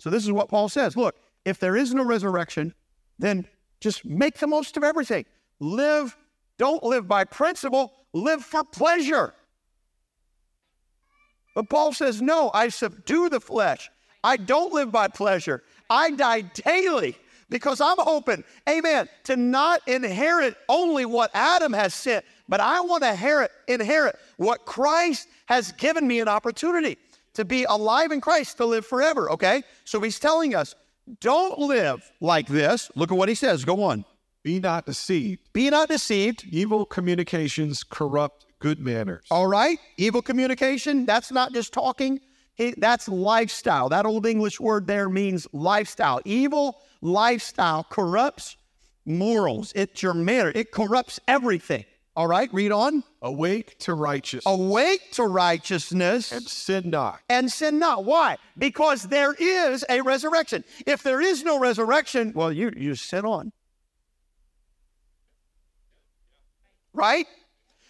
So this is what Paul says. Look, if there is no resurrection, then just make the most of everything. Live, don't live by principle, live for pleasure. But Paul says, No, I subdue the flesh. I don't live by pleasure. I die daily because I'm hoping, amen, to not inherit only what Adam has sent, but I want to inherit, inherit what Christ has given me an opportunity to be alive in Christ, to live forever, okay? So he's telling us, don't live like this. Look at what he says. Go on. Be not deceived. Be not deceived. Evil communications corrupt good manners. All right. Evil communication, that's not just talking, it, that's lifestyle. That old English word there means lifestyle. Evil lifestyle corrupts morals. It's your manner. It corrupts everything. All right, read on. Awake to righteousness. Awake to righteousness. And sin not. And sin not. Why? Because there is a resurrection. If there is no resurrection, well, you, you sit on. Right?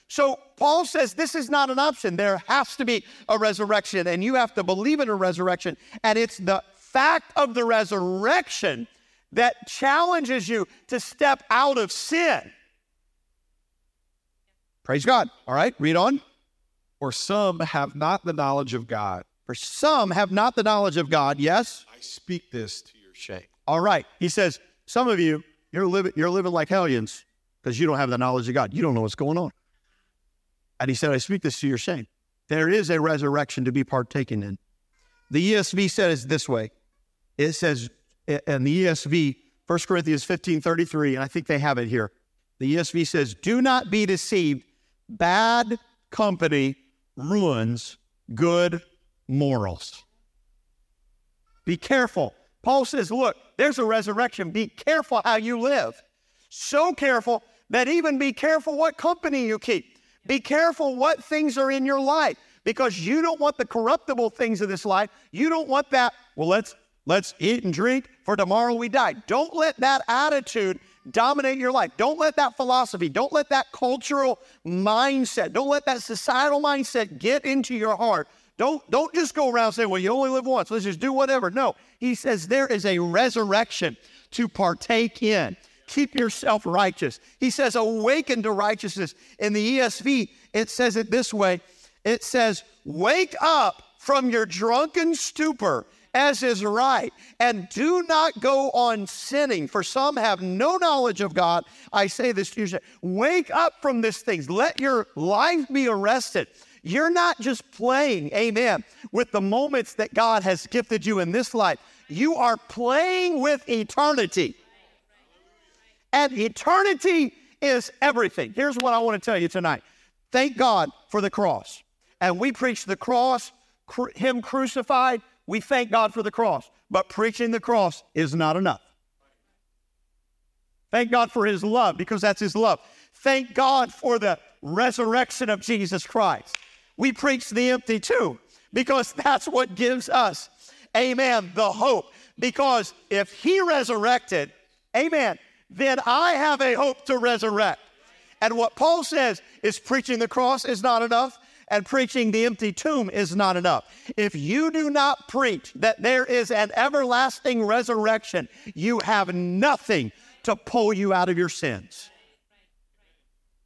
So Paul says this is not an option. There has to be a resurrection, and you have to believe in a resurrection. And it's the fact of the resurrection that challenges you to step out of sin. Praise God. All right, read on. For some have not the knowledge of God. For some have not the knowledge of God. Yes. I speak this to your shame. All right. He says, some of you, you're living, you're living like hellions because you don't have the knowledge of God. You don't know what's going on. And he said, I speak this to your shame. There is a resurrection to be partaken in. The ESV says this way. It says, and the ESV, 1 Corinthians 15 33, and I think they have it here. The ESV says, Do not be deceived. Bad company ruins good morals. Be careful. Paul says, Look, there's a resurrection. Be careful how you live. So careful that even be careful what company you keep. Be careful what things are in your life because you don't want the corruptible things of this life. You don't want that, well, let's let's eat and drink for tomorrow we die. Don't let that attitude dominate your life. Don't let that philosophy, don't let that cultural mindset, don't let that societal mindset get into your heart. Don't, don't just go around saying, well, you only live once. Let's just do whatever. No, he says there is a resurrection to partake in keep yourself righteous. He says, awaken to righteousness. In the ESV, it says it this way it says, wake up from your drunken stupor as is right, and do not go on sinning, for some have no knowledge of God. I say this to you wake up from these things, let your life be arrested. You're not just playing, amen, with the moments that God has gifted you in this life. You are playing with eternity. And eternity is everything. Here's what I want to tell you tonight. Thank God for the cross. And we preach the cross, Him crucified. We thank God for the cross. But preaching the cross is not enough. Thank God for His love because that's His love. Thank God for the resurrection of Jesus Christ. We preach the empty too because that's what gives us, amen, the hope. Because if He resurrected, amen, then I have a hope to resurrect. And what Paul says is preaching the cross is not enough, and preaching the empty tomb is not enough. If you do not preach that there is an everlasting resurrection, you have nothing to pull you out of your sins.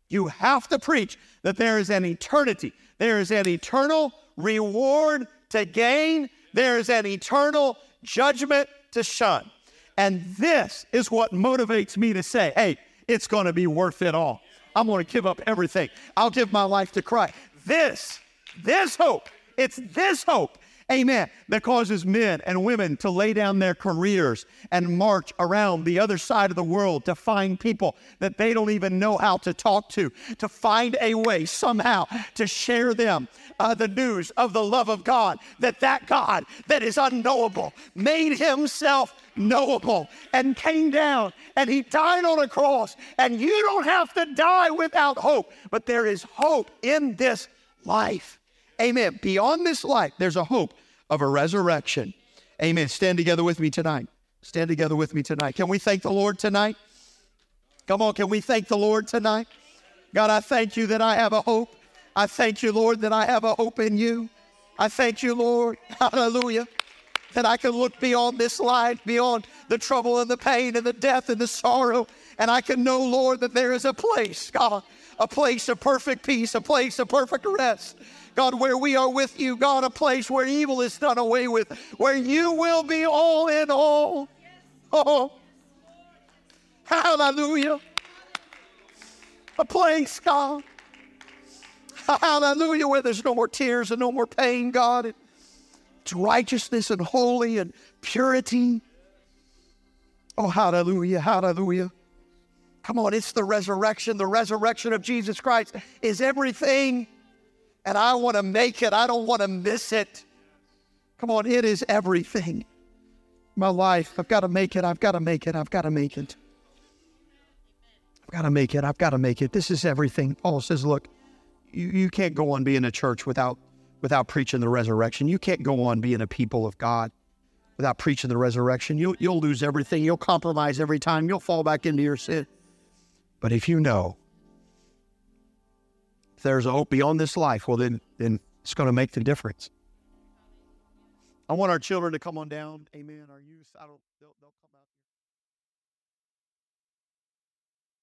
You have to preach that there is an eternity, there is an eternal reward to gain, there is an eternal judgment to shun. And this is what motivates me to say, hey, it's going to be worth it all. I'm going to give up everything. I'll give my life to Christ. This, this hope, it's this hope Amen. That causes men and women to lay down their careers and march around the other side of the world to find people that they don't even know how to talk to, to find a way somehow to share them uh, the news of the love of God, that that God that is unknowable made himself knowable and came down and he died on a cross. And you don't have to die without hope, but there is hope in this life. Amen. Beyond this life, there's a hope of a resurrection. Amen. Stand together with me tonight. Stand together with me tonight. Can we thank the Lord tonight? Come on, can we thank the Lord tonight? God, I thank you that I have a hope. I thank you, Lord, that I have a hope in you. I thank you, Lord. Hallelujah. That I can look beyond this life, beyond the trouble and the pain and the death and the sorrow. And I can know, Lord, that there is a place, God, a place of perfect peace, a place of perfect rest, God, where we are with you, God, a place where evil is done away with, where you will be all in all. Oh, hallelujah. A place, God. Hallelujah, where there's no more tears and no more pain, God. It's righteousness and holy and purity. Oh, hallelujah, hallelujah. Come on, it's the resurrection. The resurrection of Jesus Christ is everything and I want to make it. I don't want to miss it. Come on, it is everything. My life, I've got to make it. I've got to make it. I've got to make it. I've got to make it. I've got to make it. This is everything. Paul says, look, you, you can't go on being a church without without preaching the resurrection. You can't go on being a people of God without preaching the resurrection. You'll, you'll lose everything. You'll compromise every time. You'll fall back into your sin. But if you know If there's hope beyond this life, well, then, then it's going to make the difference. I want our children to come on down. Amen. Our youth, I don't, they'll, they'll come out.